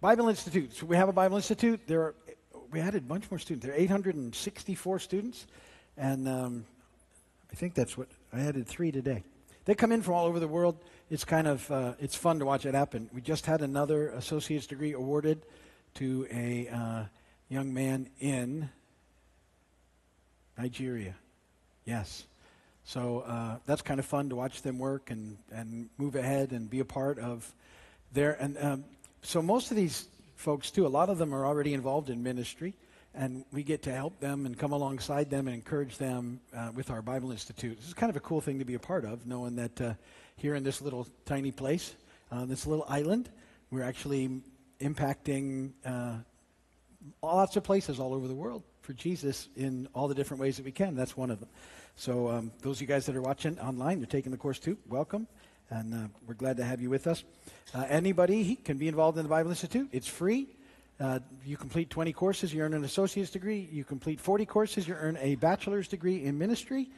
Bible Institute. So we have a Bible Institute. There are, we added a bunch more students. There are 864 students, and um, I think that's what I added three today. They come in from all over the world. It's kind of uh, it's fun to watch it happen. We just had another associate's degree awarded to a uh, young man in Nigeria. Yes. So uh, that's kind of fun to watch them work and, and move ahead and be a part of their. And um, so most of these folks, too, a lot of them are already involved in ministry, and we get to help them and come alongside them and encourage them uh, with our Bible Institute. This is kind of a cool thing to be a part of, knowing that uh, here in this little tiny place, uh, this little island, we're actually impacting uh, lots of places all over the world for Jesus in all the different ways that we can. That's one of them. So, um, those of you guys that are watching online, you're taking the course too, welcome. And uh, we're glad to have you with us. Uh, anybody can be involved in the Bible Institute. It's free. Uh, you complete 20 courses, you earn an associate's degree. You complete 40 courses, you earn a bachelor's degree in ministry.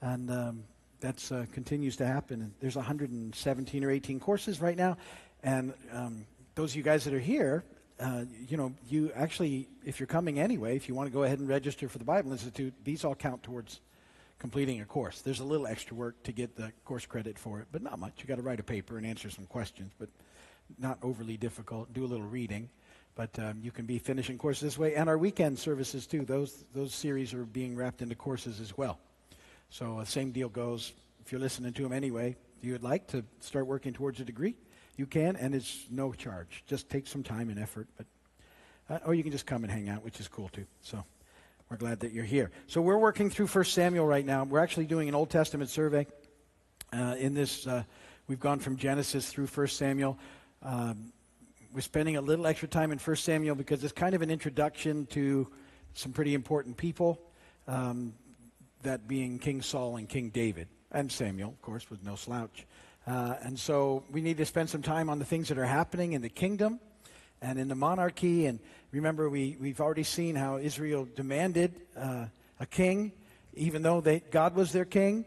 And um, that uh, continues to happen. There's 117 or 18 courses right now. And um, those of you guys that are here, uh, you know, you actually, if you're coming anyway, if you want to go ahead and register for the Bible Institute, these all count towards completing a course. There's a little extra work to get the course credit for it, but not much. You got to write a paper and answer some questions, but not overly difficult. Do a little reading, but um, you can be finishing courses this way. And our weekend services too. Those those series are being wrapped into courses as well. So uh, same deal goes. If you're listening to them anyway, you would like to start working towards a degree, you can, and it's no charge. Just take some time and effort, but uh, or you can just come and hang out, which is cool too. So. We're glad that you're here. So we're working through 1 Samuel right now. We're actually doing an Old Testament survey. Uh, in this, uh, we've gone from Genesis through 1 Samuel. Um, we're spending a little extra time in 1 Samuel because it's kind of an introduction to some pretty important people, um, that being King Saul and King David, and Samuel, of course, was no slouch. Uh, and so we need to spend some time on the things that are happening in the kingdom and in the monarchy. And remember, we, we've already seen how Israel demanded uh, a king, even though they, God was their king.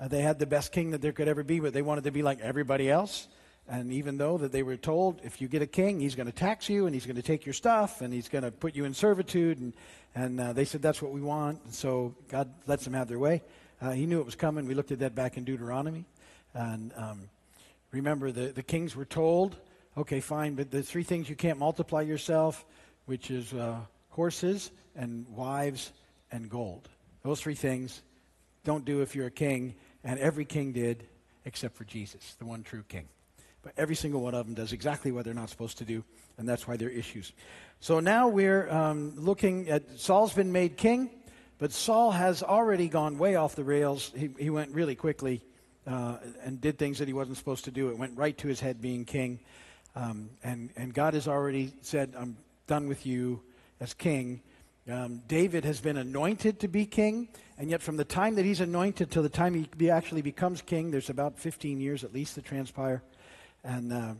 Uh, they had the best king that there could ever be, but they wanted to be like everybody else. And even though that they were told, if you get a king, he's going to tax you and he's going to take your stuff and he's going to put you in servitude, and, and uh, they said that's what we want. And so God lets them have their way. Uh, he knew it was coming. We looked at that back in Deuteronomy. And um, remember, the, the kings were told Okay, fine, but the three things you can't multiply yourself, which is uh, horses and wives and gold. Those three things don't do if you're a king, and every king did except for Jesus, the one true king. But every single one of them does exactly what they're not supposed to do, and that's why they're issues. So now we're um, looking at Saul's been made king, but Saul has already gone way off the rails. He, he went really quickly uh, and did things that he wasn't supposed to do. It went right to his head being king. Um, and, and God has already said, I'm done with you as king. Um, David has been anointed to be king, and yet from the time that he's anointed till the time he be actually becomes king, there's about 15 years at least that transpire. And uh,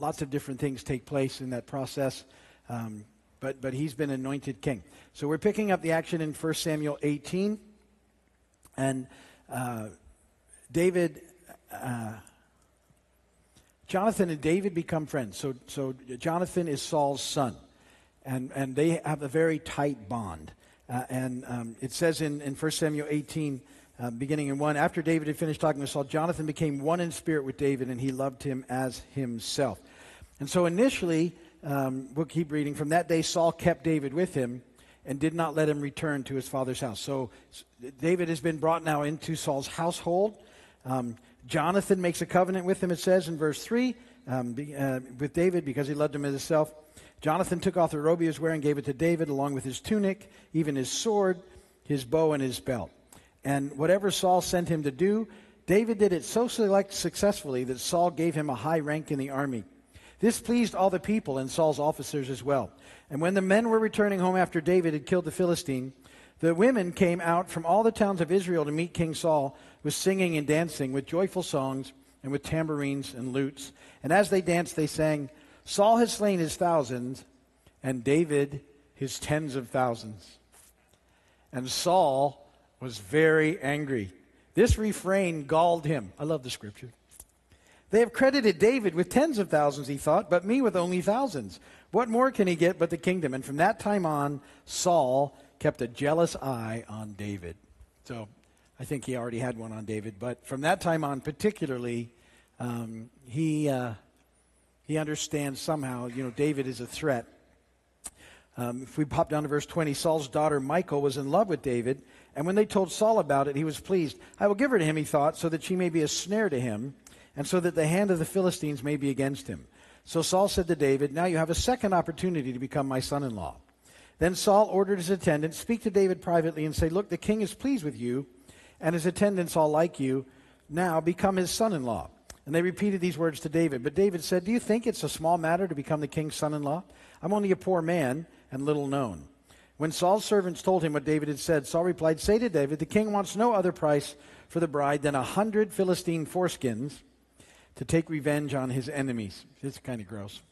lots of different things take place in that process. Um, but, but he's been anointed king. So we're picking up the action in 1 Samuel 18. And uh, David. Uh, Jonathan and David become friends. So, so Jonathan is Saul's son, and, and they have a very tight bond. Uh, and um, it says in, in 1 Samuel 18, uh, beginning in 1, after David had finished talking to Saul, Jonathan became one in spirit with David, and he loved him as himself. And so initially, um, we'll keep reading. From that day, Saul kept David with him and did not let him return to his father's house. So David has been brought now into Saul's household. Um, Jonathan makes a covenant with him, it says in verse 3, um, uh, with David because he loved him as himself. Jonathan took off the robe he was wearing, and gave it to David, along with his tunic, even his sword, his bow, and his belt. And whatever Saul sent him to do, David did it so successfully that Saul gave him a high rank in the army. This pleased all the people and Saul's officers as well. And when the men were returning home after David had killed the Philistine, the women came out from all the towns of Israel to meet King Saul with singing and dancing, with joyful songs, and with tambourines and lutes. And as they danced, they sang, Saul has slain his thousands, and David his tens of thousands. And Saul was very angry. This refrain galled him. I love the scripture. They have credited David with tens of thousands, he thought, but me with only thousands. What more can he get but the kingdom? And from that time on, Saul kept a jealous eye on David. So I think he already had one on David, but from that time on, particularly, um, he, uh, he understands somehow, you know, David is a threat. Um, if we pop down to verse 20, Saul's daughter Michal was in love with David, and when they told Saul about it, he was pleased. I will give her to him, he thought, so that she may be a snare to him and so that the hand of the Philistines may be against him. So Saul said to David, Now you have a second opportunity to become my son in law. Then Saul ordered his attendants, Speak to David privately and say, Look, the king is pleased with you, and his attendants all like you. Now become his son in law. And they repeated these words to David. But David said, Do you think it's a small matter to become the king's son in law? I'm only a poor man and little known. When Saul's servants told him what David had said, Saul replied, Say to David, The king wants no other price for the bride than a hundred Philistine foreskins to take revenge on his enemies. It's kind of gross.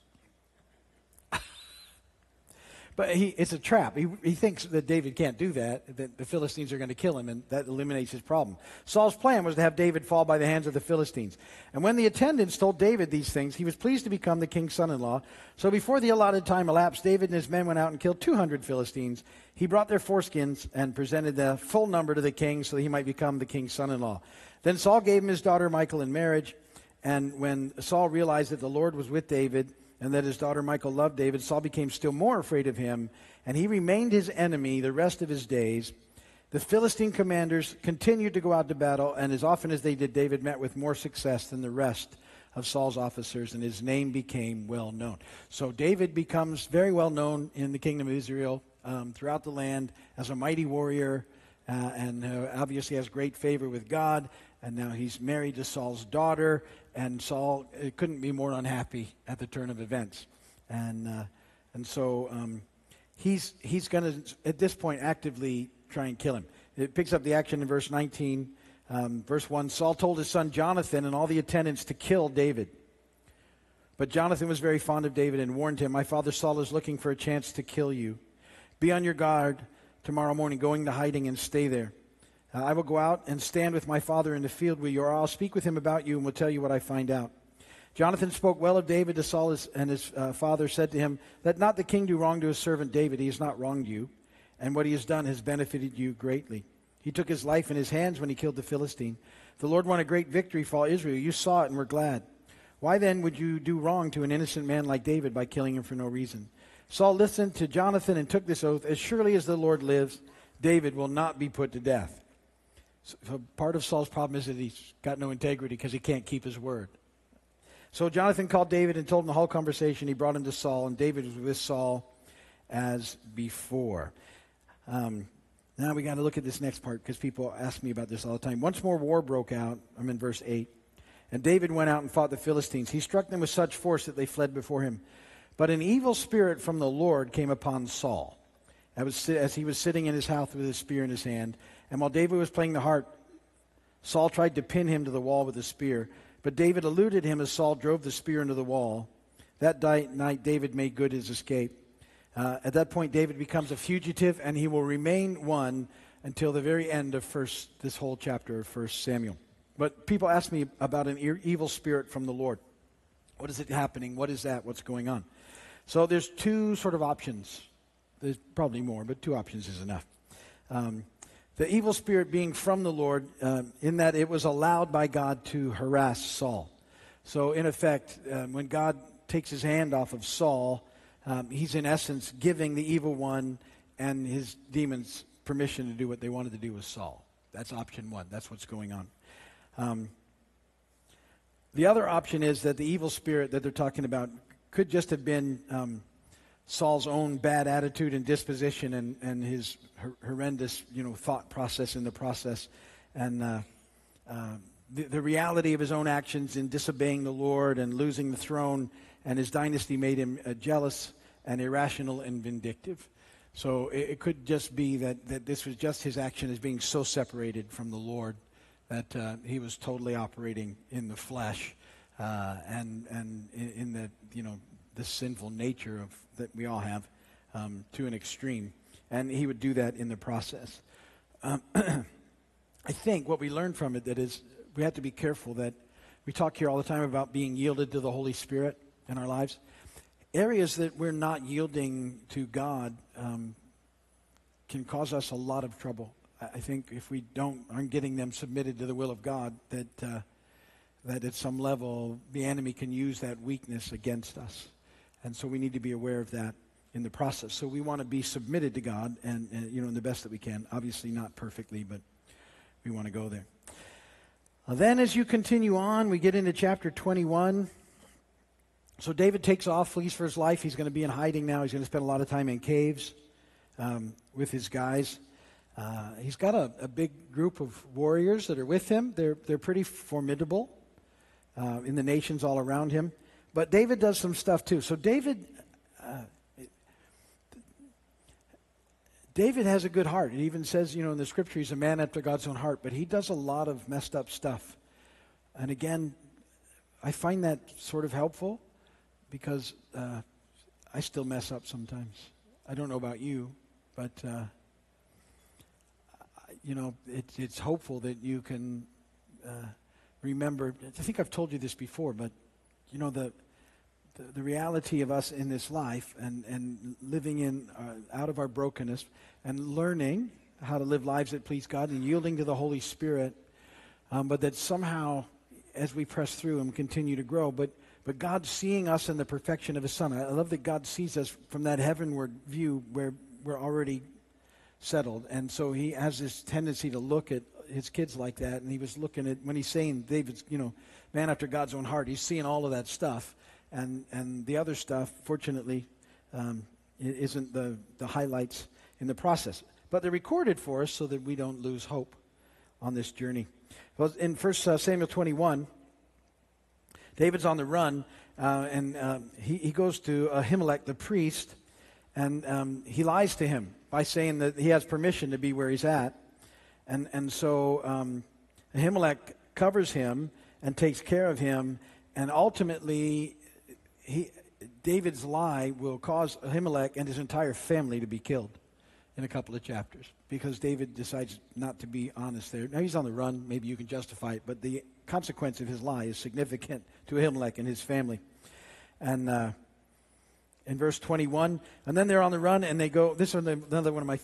But he, it's a trap. He, he thinks that David can't do that, that the Philistines are going to kill him, and that eliminates his problem. Saul's plan was to have David fall by the hands of the Philistines. And when the attendants told David these things, he was pleased to become the king's son in law. So before the allotted time elapsed, David and his men went out and killed 200 Philistines. He brought their foreskins and presented the full number to the king so that he might become the king's son in law. Then Saul gave him his daughter Michal in marriage. And when Saul realized that the Lord was with David and that his daughter Michal loved David, Saul became still more afraid of him, and he remained his enemy the rest of his days. The Philistine commanders continued to go out to battle, and as often as they did, David met with more success than the rest of Saul's officers, and his name became well known. So David becomes very well known in the kingdom of Israel um, throughout the land as a mighty warrior, uh, and uh, obviously has great favor with God. And now he's married to Saul's daughter, and Saul couldn't be more unhappy at the turn of events. And, uh, and so um, he's, he's going to, at this point, actively try and kill him. It picks up the action in verse 19. Um, verse 1 Saul told his son Jonathan and all the attendants to kill David. But Jonathan was very fond of David and warned him, My father Saul is looking for a chance to kill you. Be on your guard tomorrow morning, going to hiding and stay there. Uh, I will go out and stand with my father in the field where you are. I'll speak with him about you and will tell you what I find out. Jonathan spoke well of David to Saul, and his uh, father said to him, Let not the king do wrong to his servant David. He has not wronged you, and what he has done has benefited you greatly. He took his life in his hands when he killed the Philistine. The Lord won a great victory for Israel. You saw it and were glad. Why then would you do wrong to an innocent man like David by killing him for no reason? Saul listened to Jonathan and took this oath As surely as the Lord lives, David will not be put to death. So part of Saul's problem is that he's got no integrity because he can't keep his word. So Jonathan called David and told him the whole conversation. He brought him to Saul, and David was with Saul as before. Um, now we got to look at this next part because people ask me about this all the time. Once more war broke out. I'm in verse 8. And David went out and fought the Philistines. He struck them with such force that they fled before him. But an evil spirit from the Lord came upon Saul as he was sitting in his house with his spear in his hand. And while David was playing the harp, Saul tried to pin him to the wall with a spear. But David eluded him as Saul drove the spear into the wall. That night, David made good his escape. Uh, at that point, David becomes a fugitive, and he will remain one until the very end of first, this whole chapter of First Samuel. But people ask me about an evil spirit from the Lord. What is it happening? What is that? What's going on? So there's two sort of options. There's probably more, but two options is enough. Um, the evil spirit being from the Lord, uh, in that it was allowed by God to harass Saul. So, in effect, um, when God takes his hand off of Saul, um, he's in essence giving the evil one and his demons permission to do what they wanted to do with Saul. That's option one. That's what's going on. Um, the other option is that the evil spirit that they're talking about could just have been um, Saul's own bad attitude and disposition and, and his horrendous, you know, thought process in the process, and uh, uh, the, the reality of his own actions in disobeying the Lord and losing the throne and his dynasty made him uh, jealous and irrational and vindictive. So it, it, could just be that, that this was just his action as being so separated from the Lord that uh, he was totally operating in the flesh uh, and, and in, in the, you know, the sinful nature of that we all have um, to an extreme. And he would do that in the process. Um, I think what we learn from it that is we have to be careful that we talk here all the time about being yielded to the Holy Spirit in our lives. Areas that we're not yielding to God um, can cause us a lot of trouble. I think if we don't aren't getting them submitted to the will of God, that uh, that at some level the enemy can use that weakness against us, and so we need to be aware of that in the process. So we want to be submitted to God, and, and you know, in the best that we can. Obviously, not perfectly, but we want to go there. Uh, then, as you continue on, we get into chapter 21. So David takes off, flees for his life. He's going to be in hiding now. He's going to spend a lot of time in caves um, with his guys. Uh, he's got a, a, big group of warriors that are with him. They're, they're pretty formidable uh, in the nations all around him. But David does some stuff too. So David, uh, David has a good heart. It even says, you know, in the scripture, he's a man after God's own heart. But he does a lot of messed up stuff. And again, I find that sort of helpful because uh, I still mess up sometimes. I don't know about you, but uh, you know, it, it's hopeful that you can uh, remember. I think I've told you this before, but you know the the, the reality of us in this life and and living in uh, out of our brokenness and learning how to live lives that please God and yielding to the Holy Spirit, um, but that somehow as we press through and continue to grow, but but God seeing us in the perfection of His Son. I love that God sees us from that heavenward view where we're already settled. And so he has this tendency to look at his kids like that. And he was looking at, when he's saying David's, you know, man after God's own heart, he's seeing all of that stuff. And, and the other stuff, fortunately, um, isn't the, the highlights in the process. But they're recorded for us so that we don't lose hope on this journey. Well, in 1 uh, Samuel 21, David's on the run, uh, and uh, he, he goes to Ahimelech, the priest, and um, he lies to him by saying that he has permission to be where he's at. And, and so um, Ahimelech covers him and takes care of him. And ultimately, he, David's lie will cause Ahimelech and his entire family to be killed in a couple of chapters because David decides not to be honest there. Now he's on the run. Maybe you can justify it, but the consequence of his lie is significant to Ahimelech and his family. And uh, in verse 21. And then they're on the run and they go. This is another one of my,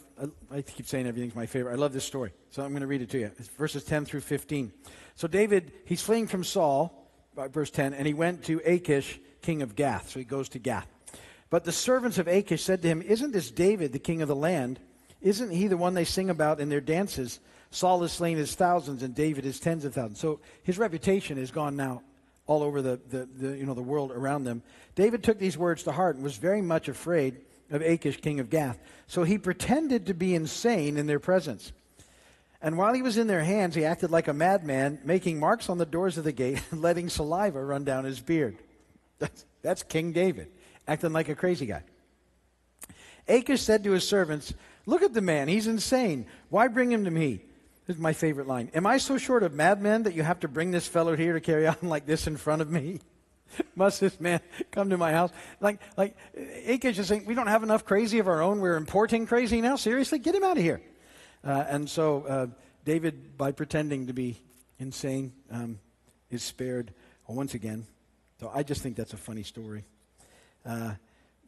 I keep saying everything's my favorite. I love this story. So I'm going to read it to you. It's verses 10 through 15. So David, he's fleeing from Saul, uh, verse 10, and he went to Achish, king of Gath. So he goes to Gath. But the servants of Achish said to him, Isn't this David, the king of the land? Isn't he the one they sing about in their dances? Saul has slain his thousands and David his tens of thousands. So his reputation has gone now all over the, the, the, you know, the world around them. David took these words to heart and was very much afraid of Achish, king of Gath. So he pretended to be insane in their presence. And while he was in their hands, he acted like a madman, making marks on the doors of the gate and letting saliva run down his beard. That's, that's King David, acting like a crazy guy. Achish said to his servants, Look at the man, he's insane. Why bring him to me? This is my favorite line. Am I so short of madmen that you have to bring this fellow here to carry on like this in front of me? Must this man come to my house? Like, like Achish is saying, we don't have enough crazy of our own. We're importing crazy now. Seriously, get him out of here. Uh, and so uh, David, by pretending to be insane, um, is spared once again. So I just think that's a funny story. Uh,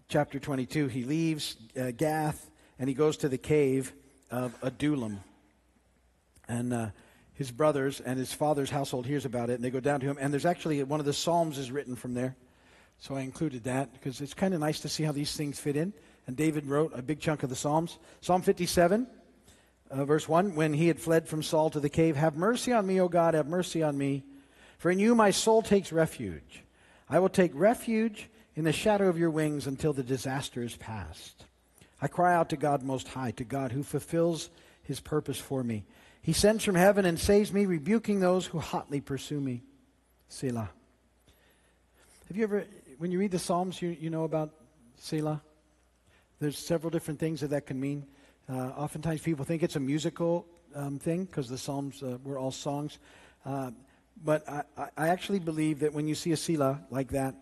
chapter 22, he leaves uh, Gath and he goes to the cave of Adullam. And uh, his brothers and his father's household hears about it, and they go down to him. And there's actually one of the Psalms is written from there. So I included that because it's kind of nice to see how these things fit in. And David wrote a big chunk of the Psalms. Psalm 57, uh, verse 1 When he had fled from Saul to the cave, Have mercy on me, O God, have mercy on me. For in you my soul takes refuge. I will take refuge in the shadow of your wings until the disaster is past. I cry out to God Most High, to God who fulfills his purpose for me. He sends from heaven and saves me, rebuking those who hotly pursue me. Selah. Have you ever, when you read the Psalms, you, you know about Selah? There's several different things that that can mean. Uh, oftentimes people think it's a musical um, thing because the Psalms uh, were all songs. Uh, but I, I, actually believe that when you see a Selah like that,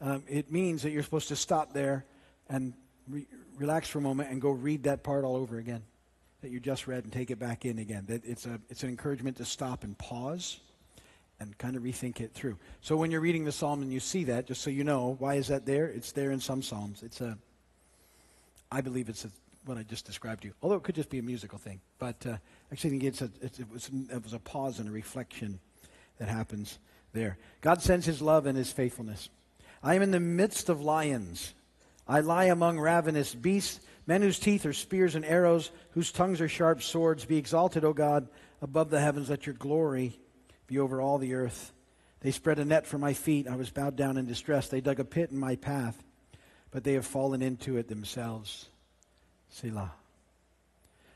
um, it means that you're supposed to stop there and re- relax for a moment and go read that part all over again that you just read and take it back in again. That it's, a, it's an encouragement to stop and pause and kind of rethink it through. So when you're reading the psalm and you see that, just so you know, why is that there? It's there in some psalms. It's a, I believe it's a, what I just described to you. Although it could just be a musical thing, but uh, actually, I think it's a, it's, it, was, it was a pause and a reflection that happens there. God sends His love and His faithfulness. I am in the midst of lions. I lie among ravenous beasts, men whose teeth are spears and arrows, whose tongues are sharp swords. Be exalted, O God, above the heavens. Let your glory be over all the earth. They spread a net for my feet. I was bowed down in distress. They dug a pit in my path, but they have fallen into it themselves. Selah.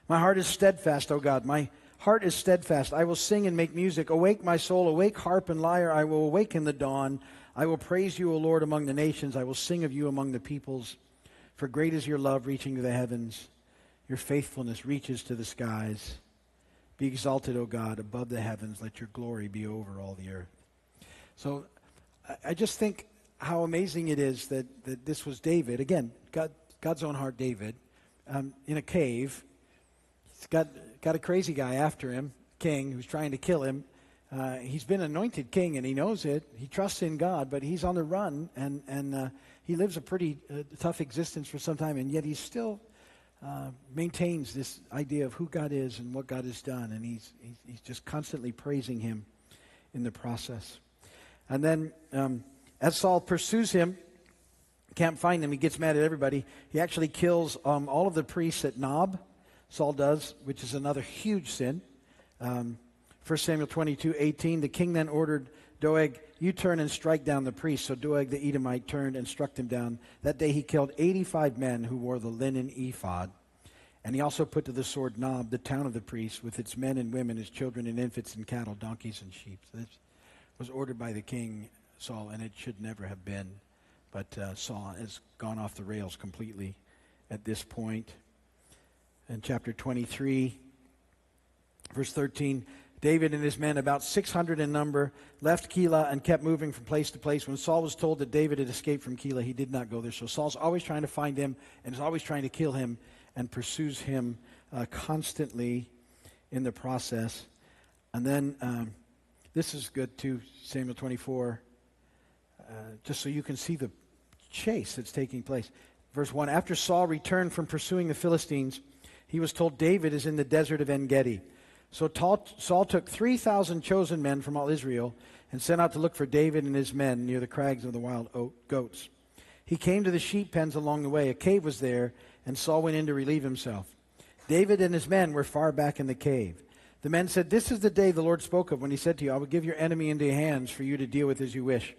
My heart is steadfast, O God. My heart is steadfast. I will sing and make music. Awake, my soul. Awake, harp and lyre. I will awaken the dawn. I will praise you, O Lord, among the nations. I will sing of you among the peoples. For great is your love reaching to the heavens. Your faithfulness reaches to the skies. Be exalted, O God, above the heavens. Let your glory be over all the earth. So I just think how amazing it is that, that this was David. Again, God, God's own heart, David, um, in a cave. He's got, got a crazy guy after him, king, who's trying to kill him. Uh, he's been anointed king and he knows it. He trusts in God, but he's on the run and, and uh, he lives a pretty uh, tough existence for some time, and yet he still uh, maintains this idea of who God is and what God has done, and he's, he's, he's just constantly praising him in the process. And then um, as Saul pursues him, can't find him, he gets mad at everybody. He actually kills um, all of the priests at Nob, Saul does, which is another huge sin. Um, 1 Samuel 22, 18, the king then ordered Doeg, you turn and strike down the priest. So Doeg the Edomite turned and struck him down. That day he killed 85 men who wore the linen ephod. And he also put to the sword Nob, the town of the priests, with its men and women, its children and infants and cattle, donkeys and sheep. So this was ordered by the king Saul, and it should never have been. But uh, Saul has gone off the rails completely at this point. In chapter 23, verse 13, David and his men, about 600 in number, left Keilah and kept moving from place to place. When Saul was told that David had escaped from Keilah, he did not go there. So Saul's always trying to find him and is always trying to kill him and pursues him uh, constantly in the process. And then um, this is good too, Samuel 24, uh, just so you can see the chase that's taking place. Verse 1 After Saul returned from pursuing the Philistines, he was told David is in the desert of En Gedi. So Saul took 3,000 chosen men from all Israel and sent out to look for David and his men near the crags of the wild goats. He came to the sheep pens along the way. A cave was there, and Saul went in to relieve himself. David and his men were far back in the cave. The men said, This is the day the Lord spoke of when he said to you, I will give your enemy into your hands for you to deal with as you wish.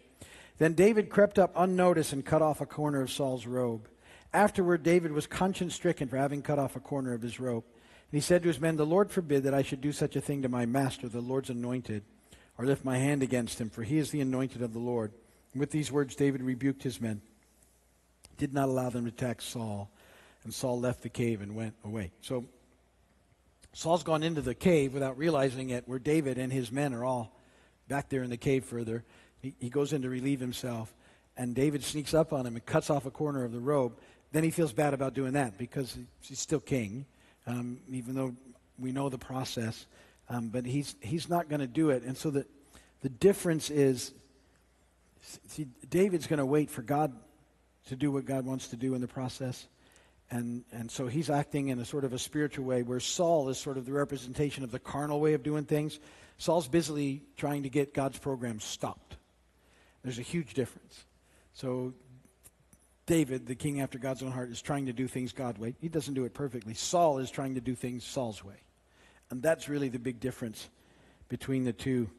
Then David crept up unnoticed and cut off a corner of Saul's robe. Afterward, David was conscience stricken for having cut off a corner of his robe. And he said to his men, The Lord forbid that I should do such a thing to my master, the Lord's anointed, or lift my hand against him, for he is the anointed of the Lord. And with these words, David rebuked his men, did not allow them to attack Saul. And Saul left the cave and went away. So Saul's gone into the cave without realizing it, where David and his men are all back there in the cave further. He, he goes in to relieve himself, and David sneaks up on him and cuts off a corner of the robe. Then he feels bad about doing that because he's still king um, even though we know the process. Um, but he's, he's not going to do it. And so the, the difference is see, David's going to wait for God to do what God wants to do in the process. And, and so he's acting in a sort of a spiritual way, where Saul is sort of the representation of the carnal way of doing things. Saul's busily trying to get God's program stopped. There's a huge difference. So David, the king after God's own heart, is trying to do things God's way. He doesn't do it perfectly. Saul is trying to do things Saul's way. And that's really the big difference between the two.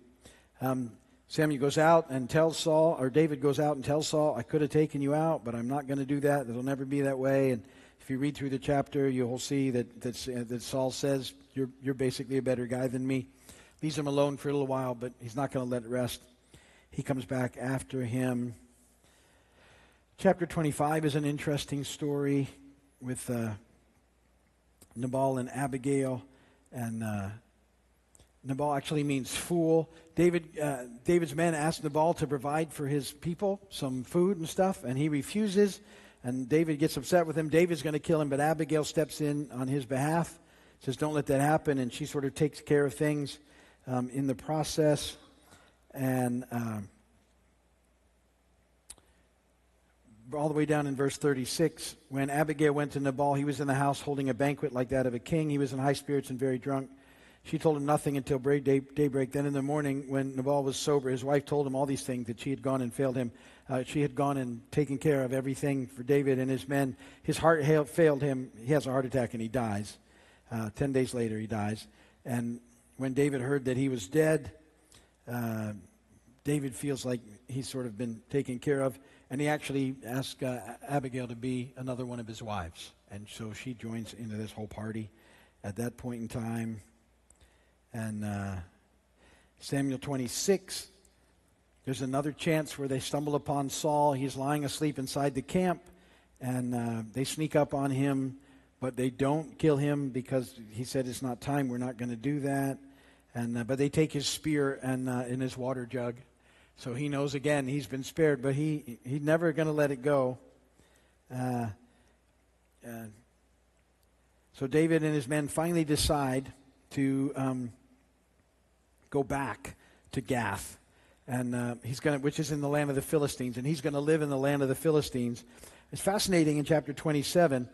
Um, Samuel goes out and tells Saul, or David goes out and tells Saul, I could have taken you out, but I'm not going to do that. It'll never be that way. And if you read through the chapter, you'll see that, that, that Saul says, you're, you're basically a better guy than me. Leaves him alone for a little while, but he's not going to let it rest. He comes back after him. Chapter 25 is an interesting story with uh, Nabal and Abigail. And uh, Nabal actually means fool. David, uh, David's men asked Nabal to provide for his people some food and stuff, and he refuses. And David gets upset with him. David's going to kill him, but Abigail steps in on his behalf, says, Don't let that happen. And she sort of takes care of things um, in the process. And um, all the way down in verse 36, when Abigail went to Nabal, he was in the house holding a banquet like that of a king. He was in high spirits and very drunk. She told him nothing until day, daybreak. Then in the morning, when Nabal was sober, his wife told him all these things that she had gone and failed him. Uh, she had gone and taken care of everything for David and his men. His heart failed him. He has a heart attack and he dies. Uh, Ten days later, he dies. And when David heard that he was dead, uh, David feels like he's sort of been taken care of. And he actually asked uh, Abigail to be another one of his wives. And so she joins into this whole party at that point in time. And uh, Samuel 26, there's another chance where they stumble upon Saul. He's lying asleep inside the camp, and uh, they sneak up on him, but they don't kill him because he said it's not time. We're not going to do that. And uh, but they take his spear and uh, in his water jug, so he knows again he's been spared. But he he's never going to let it go. Uh, so David and his men finally decide to um, go back to Gath, and uh, he's going which is in the land of the Philistines, and he's going to live in the land of the Philistines. It's fascinating in chapter 27.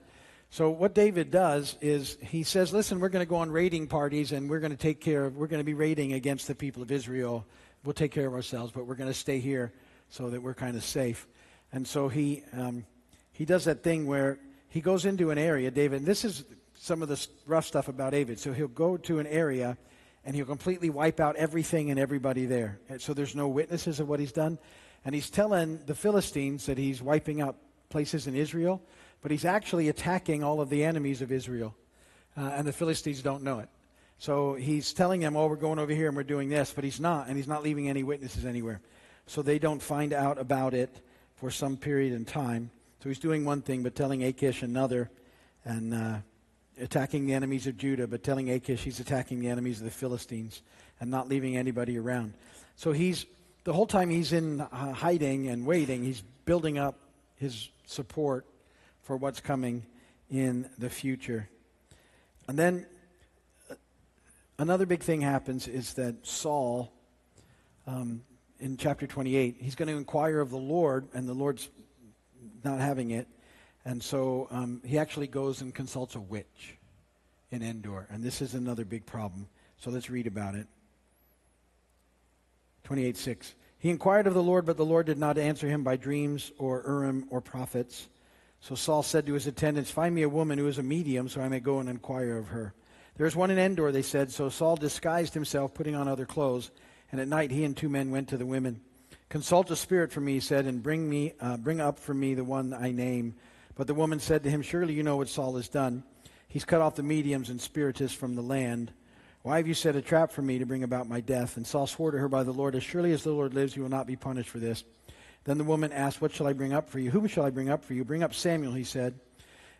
So what David does is he says, "Listen, we're going to go on raiding parties, and we're going to take care of. We're going to be raiding against the people of Israel. We'll take care of ourselves, but we're going to stay here so that we're kind of safe." And so he um, he does that thing where he goes into an area, David. And this is some of the rough stuff about David. So he'll go to an area and he'll completely wipe out everything and everybody there. And so there's no witnesses of what he's done. And he's telling the Philistines that he's wiping out places in Israel, but he's actually attacking all of the enemies of Israel. Uh, and the Philistines don't know it. So he's telling them, oh, we're going over here and we're doing this, but he's not, and he's not leaving any witnesses anywhere. So they don't find out about it for some period in time. So he's doing one thing, but telling Achish another. And uh, attacking the enemies of Judah, but telling Achish he's attacking the enemies of the Philistines and not leaving anybody around. So he's, the whole time he's in uh, hiding and waiting, he's building up his support for what's coming in the future. And then another big thing happens is that Saul, um, in chapter 28, he's going to inquire of the Lord, and the Lord's not having it. And so um, he actually goes and consults a witch in Endor. And this is another big problem. So let's read about it. 28 6. He inquired of the Lord, but the Lord did not answer him by dreams or Urim or prophets. So Saul said to his attendants, Find me a woman who is a medium, so I may go and inquire of her. There is one in Endor, they said. So Saul disguised himself, putting on other clothes. And at night he and two men went to the women. Consult a spirit for me, he said, and bring me, uh, bring up for me the one I name. But the woman said to him, Surely you know what Saul has done. He's cut off the mediums and spiritists from the land. Why have you set a trap for me to bring about my death? And Saul swore to her by the Lord, As surely as the Lord lives, you will not be punished for this. Then the woman asked, What shall I bring up for you? Whom shall I bring up for you? Bring up Samuel, he said.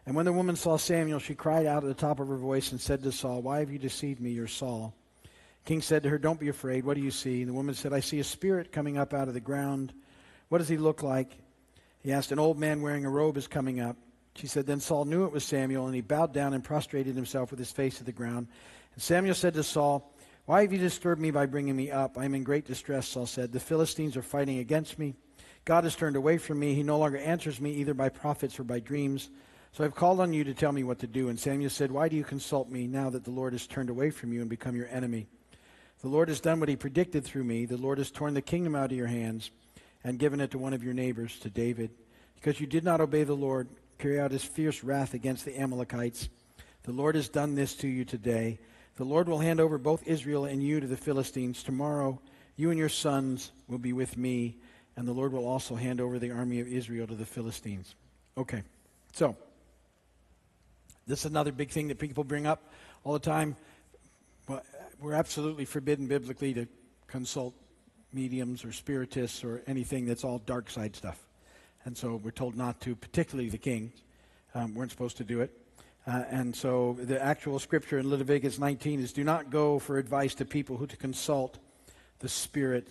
And when the woman saw Samuel, she cried out at the top of her voice and said to Saul, Why have you deceived me, you're Saul? King said to her, Don't be afraid. What do you see? And the woman said, I see a spirit coming up out of the ground. What does he look like? He asked, An old man wearing a robe is coming up. She said, Then Saul knew it was Samuel, and he bowed down and prostrated himself with his face to the ground. And Samuel said to Saul, Why have you disturbed me by bringing me up? I am in great distress, Saul said. The Philistines are fighting against me. God has turned away from me. He no longer answers me either by prophets or by dreams. So I've called on you to tell me what to do. And Samuel said, Why do you consult me now that the Lord has turned away from you and become your enemy? The Lord has done what he predicted through me. The Lord has torn the kingdom out of your hands and given it to one of your neighbors, to David. Because you did not obey the Lord, carry out his fierce wrath against the Amalekites. The Lord has done this to you today. The Lord will hand over both Israel and you to the Philistines. Tomorrow, you and your sons will be with me, and the Lord will also hand over the army of Israel to the Philistines. Okay, so this is another big thing that people bring up all the time. We're absolutely forbidden biblically to consult mediums or spiritists or anything that's all dark side stuff. And so we're told not to, particularly the king. Um, weren't supposed to do it. Uh, and so the actual scripture in Leviticus 19 is do not go for advice to people who to consult the spirit,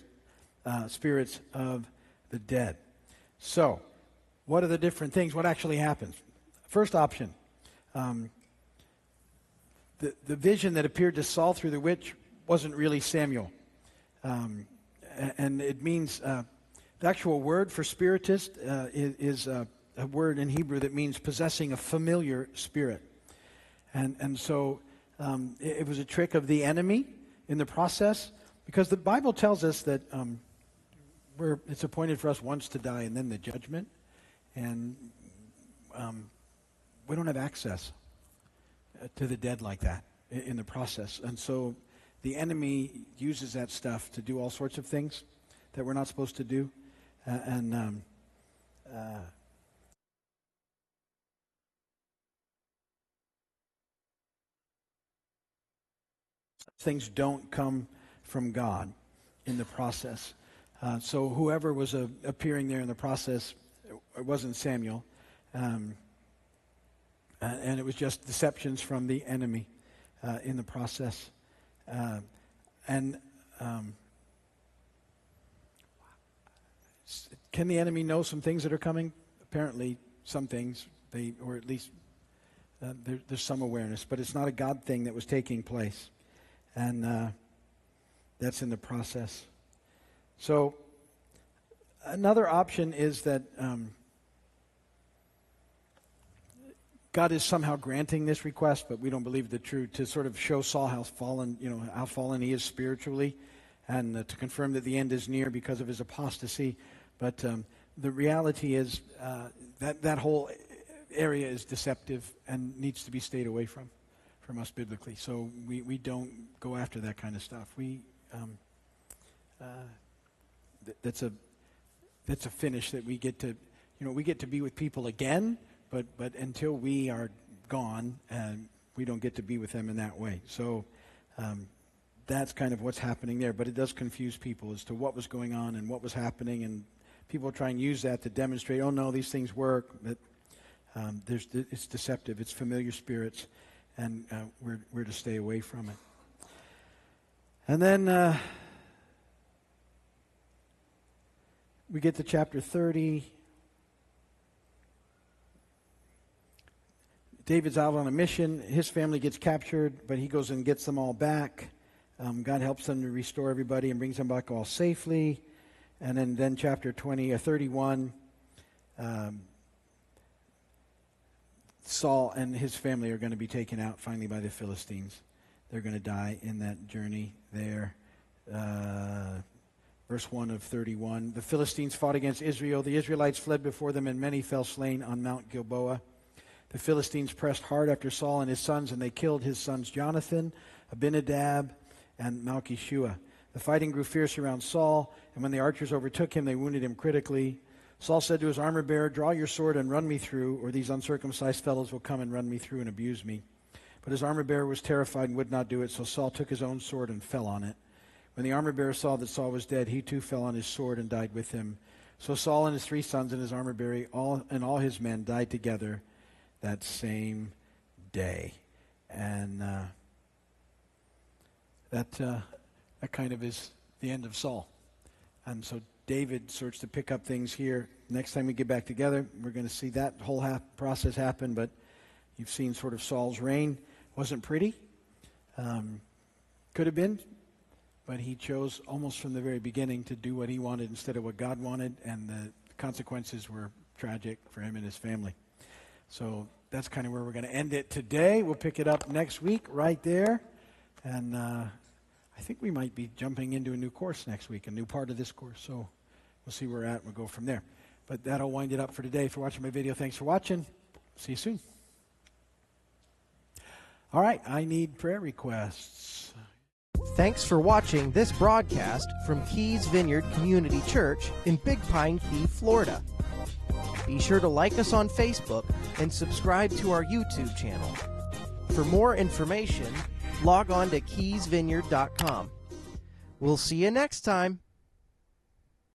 uh, spirits of the dead. So, what are the different things? What actually happens? First option um, the, the vision that appeared to Saul through the witch wasn't really Samuel. Um, and it means uh, the actual word for spiritist uh, is, is a, a, word in Hebrew that means possessing a familiar spirit. And, and so um, it, it, was a trick of the enemy in the process because the Bible tells us that um, we're, it's appointed for us once to die and then the judgment. And um, we don't have access uh, to the dead like that in, the process. And so the enemy uses that stuff to do all sorts of things that we're not supposed to do. Uh, and um, uh, things don't come from God in the process. Uh, so whoever was uh, appearing there in the process, it wasn't Samuel, um, and it was just deceptions from the enemy uh, in the process. Uh, and um, can the enemy know some things that are coming? Apparently, some things, they, or at least uh, there, there's some awareness, but it's not a God thing that was taking place. And uh, that's in the process. So, another option is that um, God is somehow granting this request, but we don't believe the truth to sort of show Saul how fallen, you know, how fallen he is spiritually, and uh, to confirm that the end is near because of his apostasy. But um, the reality is uh, that that whole area is deceptive and needs to be stayed away from, from us biblically. So we, we don't go after that kind of stuff. We um, uh, th- that's a that's a finish that we get to, you know, we get to be with people again but, but until we are gone, we don't get to be with them in that way. So um, that's kind of what's happening there. But it does confuse people as to what was going on and what was happening. And people try and use that to demonstrate, oh, no, these things work. But um, there's, it's deceptive, it's familiar spirits, and uh, we're, we're to stay away from it. And then uh, we get to chapter 30. David's out on a mission. His family gets captured, but he goes and gets them all back. Um, God helps them to restore everybody and brings them back all safely. And then, then chapter 20 or uh, 31, um, Saul and his family are going to be taken out finally by the Philistines. They're going to die in that journey there. Uh, verse 1 of 31. The Philistines fought against Israel. The Israelites fled before them, and many fell slain on Mount Gilboa. The Philistines pressed hard after Saul and his sons, and they killed his sons Jonathan, Abinadab, and Malchishua. The fighting grew fierce around Saul, and when the archers overtook him, they wounded him critically. Saul said to his armor bearer, Draw your sword and run me through, or these uncircumcised fellows will come and run me through and abuse me. But his armor bearer was terrified and would not do it, so Saul took his own sword and fell on it. When the armor bearer saw that Saul was dead, he too fell on his sword and died with him. So Saul and his three sons and his armor bearer all, and all his men died together that same day. And uh, that, uh, that kind of is the end of Saul. And so David starts to pick up things here. Next time we get back together, we're going to see that whole ha- process happen. But you've seen sort of Saul's reign. Wasn't pretty. Um, could have been. But he chose almost from the very beginning to do what he wanted instead of what God wanted. And the consequences were tragic for him and his family. So that's kind of where we're going to end it today. We'll pick it up next week right there. And uh, I think we might be jumping into a new course next week, a new part of this course. So we'll see where we're at. And we'll go from there. But that'll wind it up for today. For watching my video, thanks for watching. See you soon. All right, I need prayer requests. Thanks for watching this broadcast from Keys Vineyard Community Church in Big Pine Key, Florida. Be sure to like us on Facebook and subscribe to our YouTube channel. For more information, log on to keysvineyard.com. We'll see you next time.